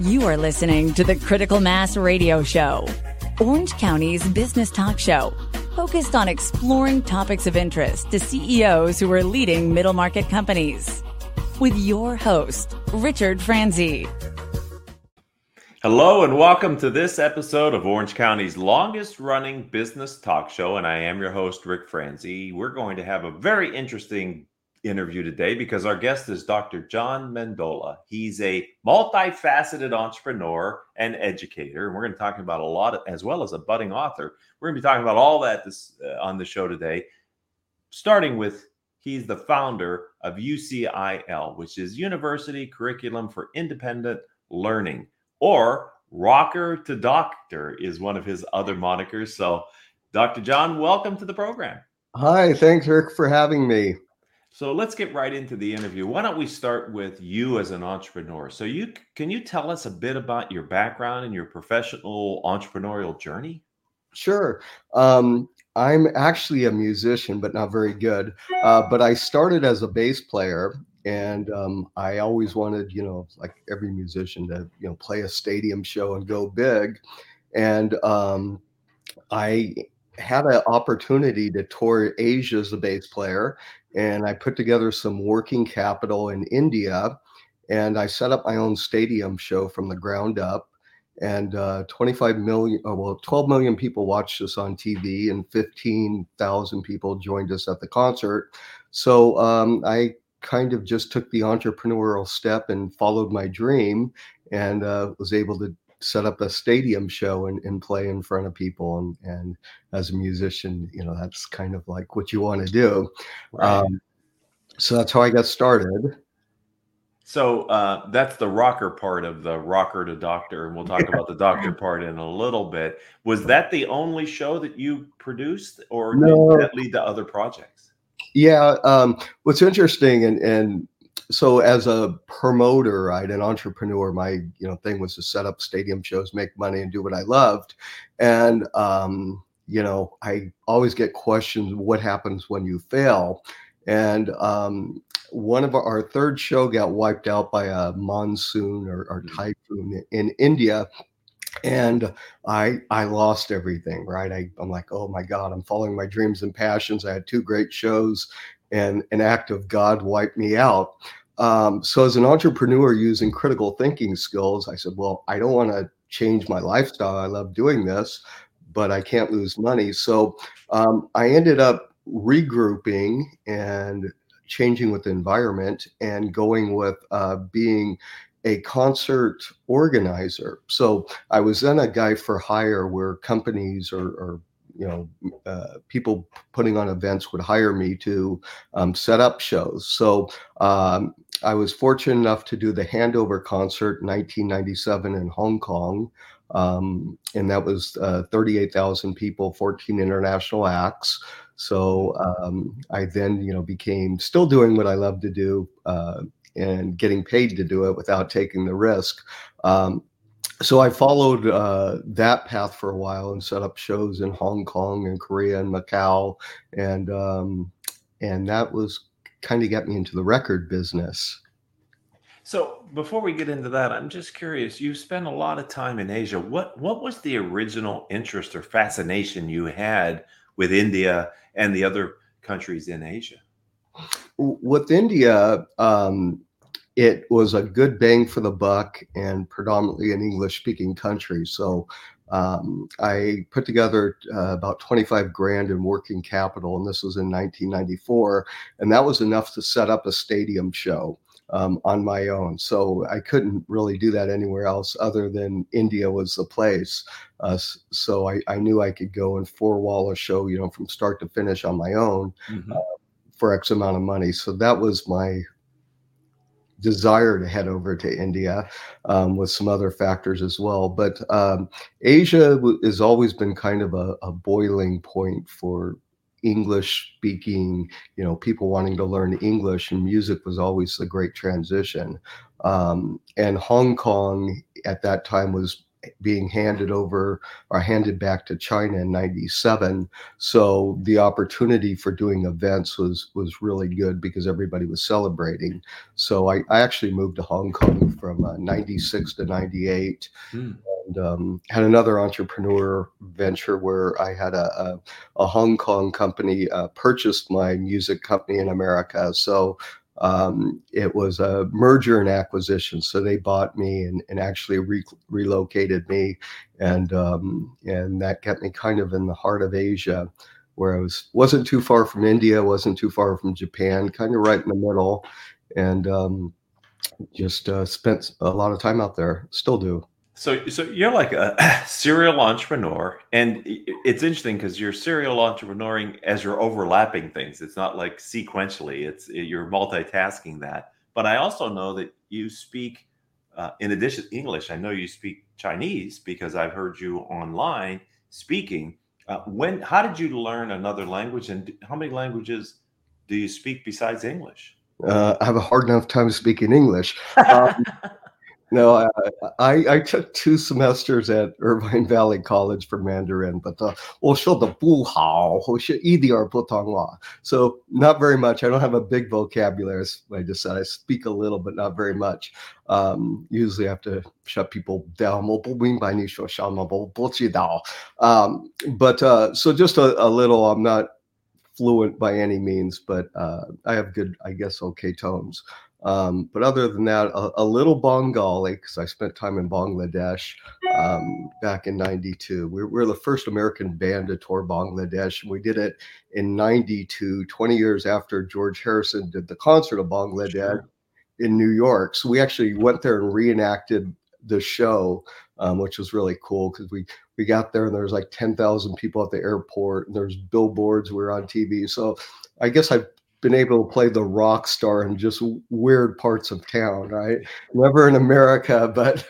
You are listening to the Critical Mass Radio Show, Orange County's business talk show, focused on exploring topics of interest to CEOs who are leading middle market companies. With your host, Richard Franzi. Hello, and welcome to this episode of Orange County's longest running business talk show. And I am your host, Rick Franzi. We're going to have a very interesting interview today because our guest is Dr. John Mendola. He's a multifaceted entrepreneur and educator. And we're going to talk about a lot, of, as well as a budding author. We're going to be talking about all that this, uh, on the show today, starting with he's the founder of UCIL, which is University Curriculum for Independent Learning or Rocker to Doctor is one of his other monikers. So, Dr. John, welcome to the program. Hi, thanks, Rick, for having me. So let's get right into the interview. Why don't we start with you as an entrepreneur? So you can you tell us a bit about your background and your professional entrepreneurial journey? Sure. Um, I'm actually a musician, but not very good. Uh, but I started as a bass player, and um, I always wanted, you know, like every musician, to you know play a stadium show and go big. And um, I had an opportunity to tour Asia as a bass player, and I put together some working capital in India, and I set up my own stadium show from the ground up. And uh, 25 million, oh, well, 12 million people watched us on TV, and 15,000 people joined us at the concert. So um, I kind of just took the entrepreneurial step and followed my dream, and uh, was able to set up a stadium show and, and play in front of people and and as a musician you know that's kind of like what you want to do. Right. um, so that's how i got started. So uh, that's the rocker part of the rocker to doctor and we'll talk about the doctor part in a little bit. Was that the only show that you produced or no. did that lead to other projects? Yeah um, what's interesting and and so as a promoter right an entrepreneur my you know thing was to set up stadium shows make money and do what i loved. And um you know i always get questions what happens when you fail? And um one of our, our third show got wiped out by a monsoon or, or mm. typhoon in india. And i i lost everything right? I, i'm like oh my god i'm following my dreams and passions. I had two great shows and an act of God wiped me out. Um, so, as an entrepreneur using critical thinking skills, I said, Well, I don't want to change my lifestyle. I love doing this, but I can't lose money. So, um, I ended up regrouping and changing with the environment and going with uh, being a concert organizer. So I was then a guy for hire where companies or, or you know, uh, people putting on events would hire me to um, set up shows. So um, I was fortunate enough to do the handover concert in 1997 in Hong Kong. Um, and that was uh, 38,000 people, 14 international acts. So um, I then, you know, became still doing what I love to do uh, and getting paid to do it without taking the risk. Um, so I followed uh, that path for a while and set up shows in Hong Kong and Korea and Macau, and um, and that was kind of got me into the record business. So before we get into that, I'm just curious. You spent a lot of time in Asia. What what was the original interest or fascination you had with India and the other countries in Asia? With India, um, it was a good bang for the buck and predominantly an English speaking country. So um, I put together uh, about 25 grand in working capital, and this was in 1994. And that was enough to set up a stadium show. Um, on my own. So I couldn't really do that anywhere else other than India was the place. Uh, so I, I, knew I could go and four wall a show, you know, from start to finish on my own mm-hmm. uh, for X amount of money. So that was my desire to head over to India um, with some other factors as well. But um, Asia has always been kind of a, a boiling point for English speaking, you know, people wanting to learn English, and music was always a great transition. Um, and Hong Kong at that time was being handed over or handed back to China in 97 so the opportunity for doing events was was really good because everybody was celebrating. So I, I actually moved to Hong Kong from uh, 96 to 98 mm. and um, had another entrepreneur venture where I had a, a, a Hong Kong company uh, purchased my music company in America. So um, it was a merger and acquisition. So they bought me and, and actually re- relocated me, and um, and that kept me kind of in the heart of Asia, where I was wasn't too far from India, wasn't too far from Japan, kind of right in the middle, and um, just uh, spent a lot of time out there. Still do. So, so you're like a serial entrepreneur, and it's interesting because you're serial entrepreneuring as you're overlapping things. It's not like sequentially; it's you're multitasking that. But I also know that you speak, uh, in addition to English, I know you speak Chinese because I've heard you online speaking. Uh, when? How did you learn another language, and how many languages do you speak besides English? Uh, I have a hard enough time speaking English. Um, no, I, I, I took two semesters at Irvine Valley College for Mandarin, but uh, 我说的不好，我是一点不通话. So not very much. I don't have a big vocabulary. As I just said, I speak a little, but not very much. Um, usually I have to shut people down. Um, but uh, so just a, a little. I'm not fluent by any means, but uh, I have good, I guess, okay tones. Um, but other than that, a, a little Bengali because I spent time in Bangladesh um, back in '92. We we're the first American band to tour Bangladesh, and we did it in '92, 20 years after George Harrison did the concert of Bangladesh sure. in New York. So we actually went there and reenacted the show, um, which was really cool because we we got there and there was like 10,000 people at the airport, and there's billboards. We were on TV, so I guess I've been able to play the rock star in just weird parts of town, right? Never in America, but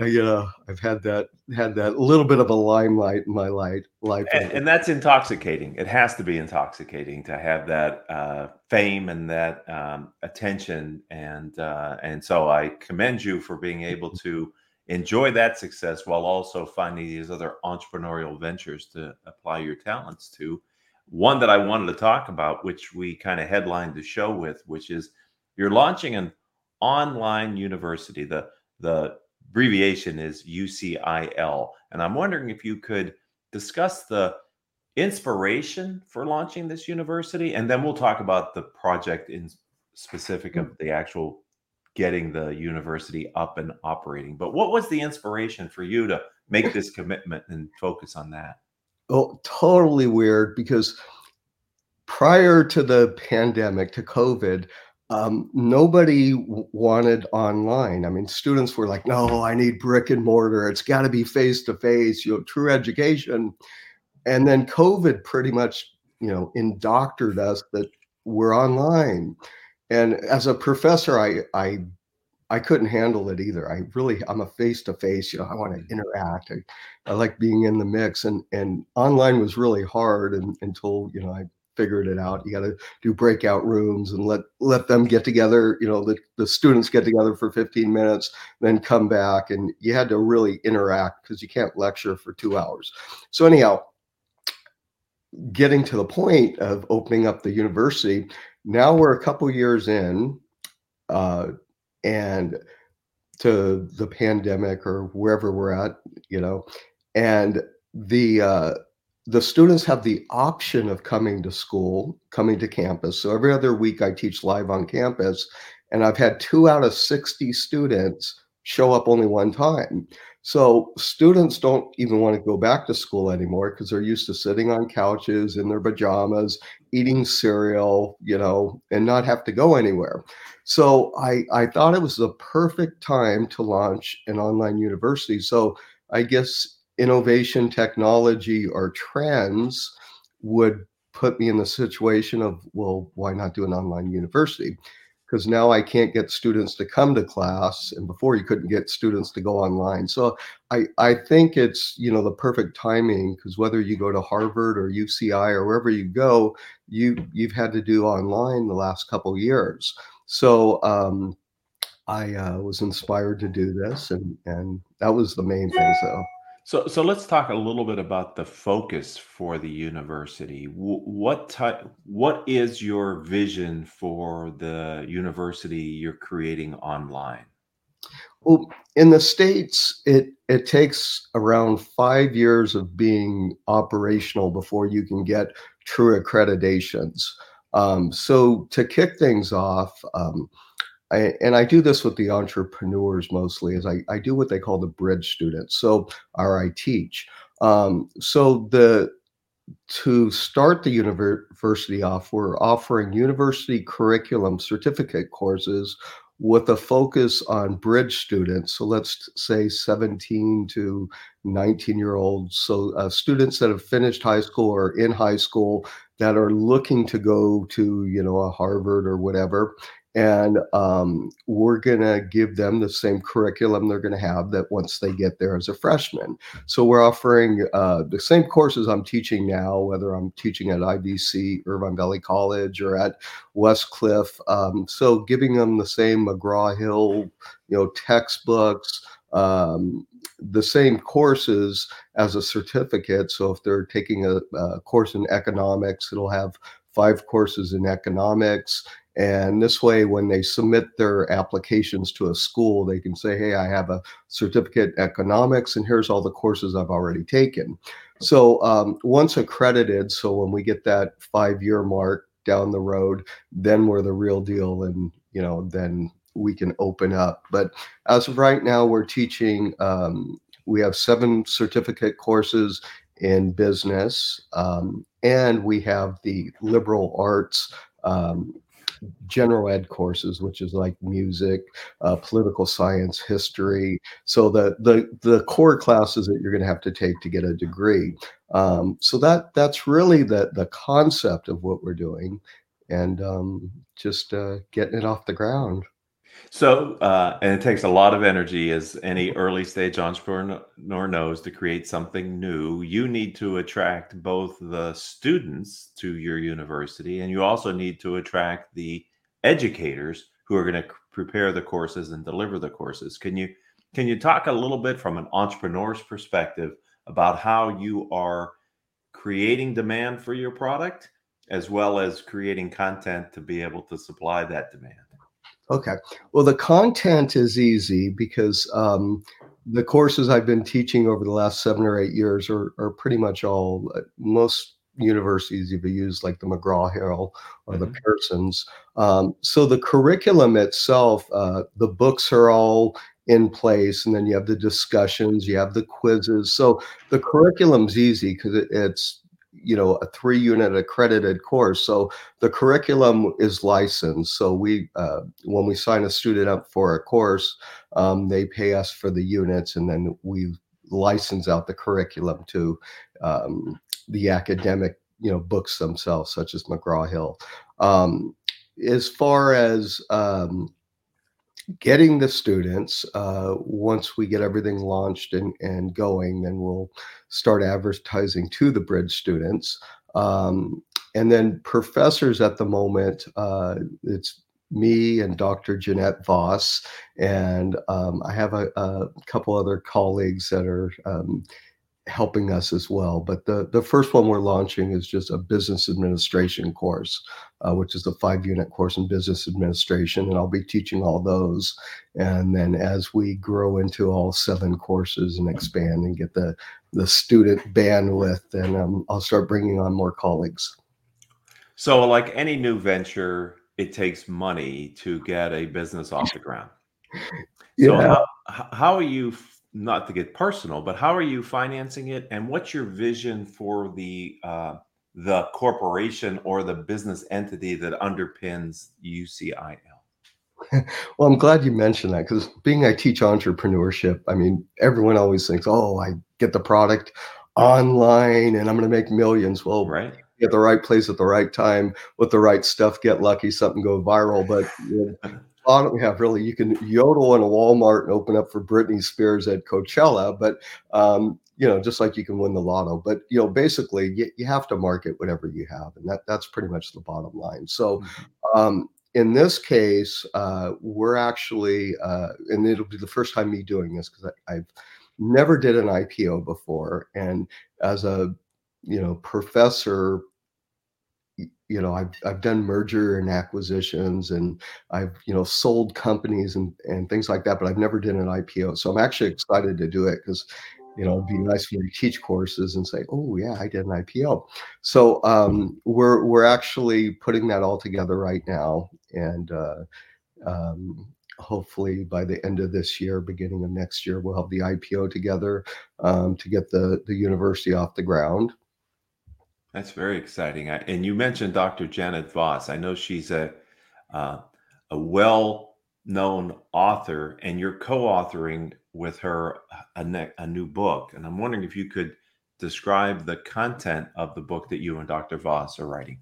uh, you know, I've had that had that little bit of a limelight in my life. life. And, and that's intoxicating. It has to be intoxicating to have that uh, fame and that um, attention. And uh, and so I commend you for being able to enjoy that success while also finding these other entrepreneurial ventures to apply your talents to one that I wanted to talk about, which we kind of headlined the show with, which is you're launching an online university. The the abbreviation is UCIL, and I'm wondering if you could discuss the inspiration for launching this university, and then we'll talk about the project in specific of mm. the actual getting the university up and operating. But what was the inspiration for you to make this commitment and focus on that? Oh, totally weird because prior to the pandemic, to COVID, um, nobody wanted online. I mean, students were like, "No, I need brick and mortar. It's got to be face to face. You know, true education." And then COVID pretty much, you know, indoctored us that we're online. And as a professor, I I I couldn't handle it either. I really, I'm a face to face. You know, I want to mm. interact. I, I like being in the mix, and and online was really hard and, until you know I figured it out. You got to do breakout rooms and let let them get together. You know, the the students get together for 15 minutes, then come back, and you had to really interact because you can't lecture for two hours. So anyhow, getting to the point of opening up the university, now we're a couple years in. Uh, and to the pandemic or wherever we're at, you know, and the uh, the students have the option of coming to school, coming to campus. So every other week I teach live on campus, and I've had two out of 60 students show up only one time. So students don't even want to go back to school anymore because they're used to sitting on couches in their pajamas, eating cereal, you know, and not have to go anywhere. So I, I thought it was the perfect time to launch an online university. So I guess innovation, technology, or trends would put me in the situation of, well, why not do an online university? Because now I can't get students to come to class, and before you couldn't get students to go online. So I I think it's you know the perfect timing because whether you go to Harvard or UCI or wherever you go, you you've had to do online the last couple years. So um, I uh, was inspired to do this, and and that was the main thing. So So, so let's talk a little bit about the focus for the university. Wh- What type, what is your vision for the university you're creating online? Well, in the States, it it takes around five years of being operational before you can get true accreditations. Um, so to kick things off, um, I, and I do this with the entrepreneurs mostly, is I, I do what they call the bridge students. So, or I teach. Um, so the to start the university off, we're offering university curriculum certificate courses with a focus on bridge students. So let's say 17 to 19 year olds. So uh, students that have finished high school or in high school that are looking to go to, you know, a Harvard or whatever and um, we're going to give them the same curriculum they're going to have that once they get there as a freshman. So we're offering uh, the same courses i'm teaching now whether i'm teaching at ivc irvine valley college or at westcliff um, so giving them the same mcgraw-hill you know textbooks um, the same courses as a certificate. So if they're taking a, a course in economics it'll have five courses in economics and this way, when they submit their applications to a school, they can say, Hey, I have a certificate economics, and here's all the courses I've already taken. So um, once accredited, so when we get that five year mark down the road, then we're the real deal. And, you know, then we can open up. But as of right now, we're teaching, um, we have seven certificate courses in business, um, and we have the liberal arts um, general ed courses, which is like music, uh, political science, history. So the the the core classes that you're going to have to take to get a degree. Um, so that that's really the the concept of what we're doing, and um, just uh, getting it off the ground. So, uh, and it takes a lot of energy, as any early stage entrepreneur knows, to create something new. You need to attract both the students to your university, and you also need to attract the educators who are going to prepare the courses and deliver the courses. Can you can you talk a little bit from an entrepreneur's perspective about how you are creating demand for your product, as well as creating content to be able to supply that demand? Okay. Well, the content is easy because um, the courses I've been teaching over the last seven or eight years are, are pretty much all, uh, most universities have used like the McGraw-Hill or mm-hmm. the Pearsons. Um, so the curriculum itself, uh, the books are all in place, and then you have the discussions, you have the quizzes. So the curriculum's easy because it, it's you know a three unit accredited course. So the curriculum is licensed. So we uh, when we sign a student up for a course um, they pay us for the units and then we license out the curriculum to um, the academic you know books themselves such as mcgraw-hill. Um, as far as um, getting the students uh, once we get everything launched and, and going then we'll start advertising to the bridge students. Um, and then professors at the moment uh, it's me and dr jeannette vos and um, i have a, a, couple other colleagues that are um, helping us as well. But the, the first one we're launching is just a business administration course, uh, which is a five unit course in business administration. And I'll be teaching all those. And then as we grow into all seven courses and expand and get the, the student bandwidth, then um, I'll start bringing on more colleagues. So, like any new venture, it takes money to get a business off the ground. So, yeah. how, how are you not to get personal, but how are you financing it, and what's your vision for the uh, the corporation or the business entity that underpins UCIL? well, I'm glad you mentioned that because being I teach entrepreneurship, I mean, everyone always thinks, "Oh, I get the product online and I'm going to make millions." Well, right. At the right place at the right time with the right stuff, get lucky, something go viral. But you know, we have really you can yodel in a Walmart and open up for Britney Spears at Coachella, but um, you know, just like you can win the lotto. But you know, basically you, you have to market whatever you have, and that that's pretty much the bottom line. So mm-hmm. um, in this case, uh, we're actually, uh, and it'll be the first time me doing this because I've never did an IPO before, and as a you know professor you know I've I've done merger and acquisitions and I've you know sold companies and and things like that, but I've never done an IPO. So I'm actually excited to do it because you know it'd be nice for me to teach courses and say, oh yeah, I did an IPO. So um, we're we're actually putting that all together right now, and uh, um, hopefully by the end of this year, beginning of next year, we'll have the IPO together um, to get the the university off the ground. That's very exciting. I, and you mentioned Dr. Janet Vos. I know she's a uh, a well-known author, and you're co-authoring with her a, ne- a new book. And I'm wondering if you could describe the content of the book that you and Dr. Vos are writing.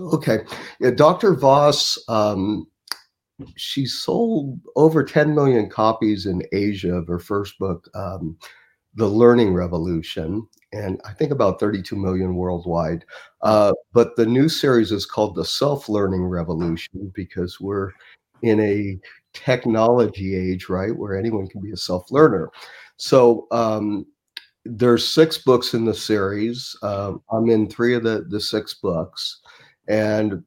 Okay, yeah, Dr. Vos. Um, she sold over 10 million copies in Asia of her first book, um, The Learning Revolution and I think about 32 million worldwide. Uh, but the new series is called The Self Learning Revolution because we're in a technology age, right, where anyone can be a self learner. So um, there's six books in the series. Uh, I'm in three of the, the six books. And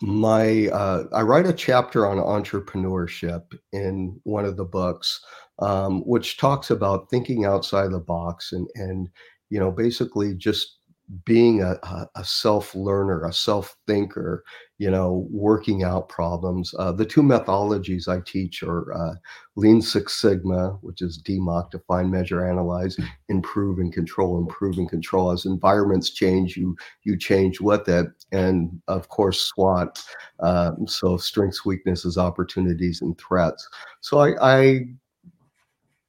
my uh, I write a chapter on entrepreneurship in one of the books, um, which talks about thinking outside the box and and you know, basically just being a, a self learner, a self thinker, you know, working out problems. Uh, the two methodologies I teach are uh, Lean Six Sigma, which is DMAIC, define, measure, analyze, improve and control, improve and control. As environments change, you you change with it, and of course SWOT. Uh, so strengths, weaknesses, opportunities, and threats. So I, I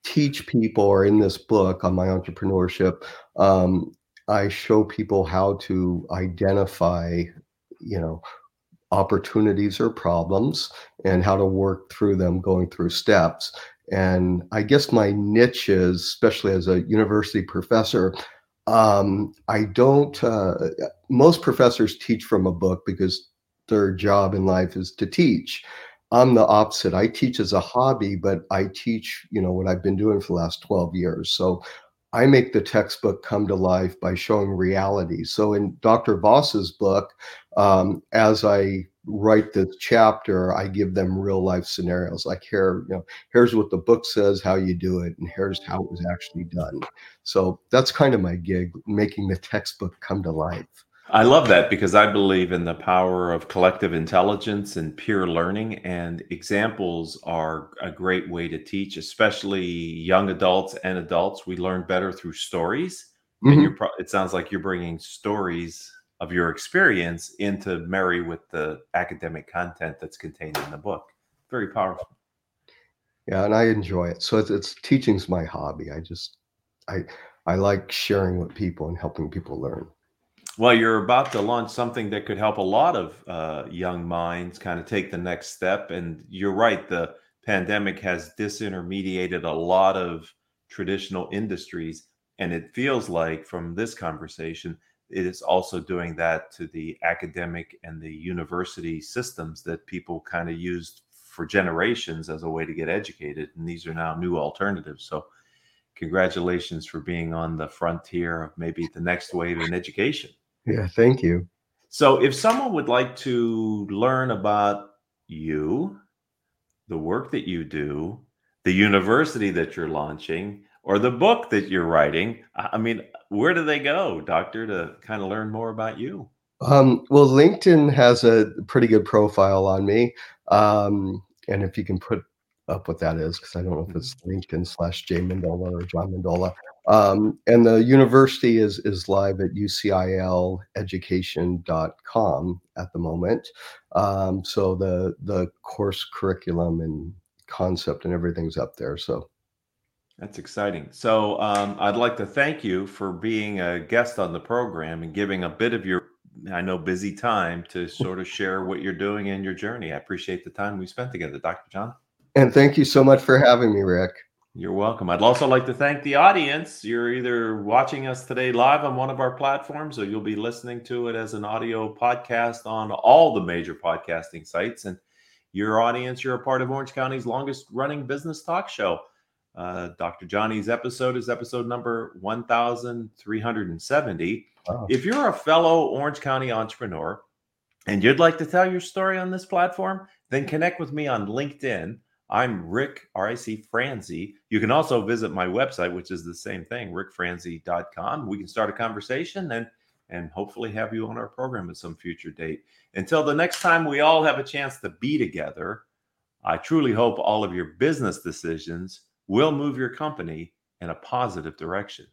teach people or in this book on my entrepreneurship um, i show people how to identify you know opportunities or problems and how to work through them going through steps. And i guess my niche is especially as a university professor um, i don't uh, most professors teach from a book because their job in life is to teach I'm the opposite. I teach as a hobby, but I teach, you know, what I've been doing for the last 12 years. So I make the textbook come to life by showing reality. So in Dr. Vos's book, um, as I write this chapter, I give them real life scenarios. Like here, you know, here's what the book says, how you do it, and here's how it was actually done. So that's kind of my gig, making the textbook come to life. I love that because I believe in the power of collective intelligence and peer learning, and examples are a great way to teach, especially young adults and adults. We learn better through stories, mm-hmm. and you're. Pro- it sounds like you're bringing stories of your experience into marry with the academic content that's contained in the book. Very powerful. Yeah, and I enjoy it. So it's, it's teaching's my hobby. I just, I, I like sharing with people and helping people learn. Well, you're about to launch something that could help a lot of uh, young minds kind of take the next step. And you're right, the pandemic has disintermediated a lot of traditional industries. And it feels like from this conversation, it is also doing that to the academic and the university systems that people kind of used for generations as a way to get educated. And these are now new alternatives. So, congratulations for being on the frontier of maybe the next wave in education. Yeah, thank you. So, if someone would like to learn about you, the work that you do, the university that you're launching, or the book that you're writing, I mean, where do they go, doctor, to kind of learn more about you? Um, well, LinkedIn has a pretty good profile on me. Um, and if you can put up what that is, because I don't know if it's mm-hmm. LinkedIn slash J Mendola or John Mendola. Um, and the university is is live at ucileducation.com at the moment. Um, so the the course curriculum and concept and everything's up there. So that's exciting. So um, I'd like to thank you for being a guest on the program and giving a bit of your I know busy time to sort of share what you're doing and your journey. I appreciate the time we spent together, Dr. John. And thank you so much for having me, Rick. You're welcome. I'd also like to thank the audience. You're either watching us today live on one of our platforms or you'll be listening to it as an audio podcast on all the major podcasting sites. And your audience, you're a part of Orange County's longest running business talk show. Uh, Dr. Johnny's episode is episode number 1370. Wow. If you're a fellow Orange County entrepreneur and you'd like to tell your story on this platform, then connect with me on LinkedIn I'm Rick, R-I-C Franzi. You can also visit my website, which is the same thing, rickfranzi.com. We can start a conversation and and hopefully have you on our program at some future date. Until the next time we all have a chance to be together, I truly hope all of your business decisions will move your company in a positive direction.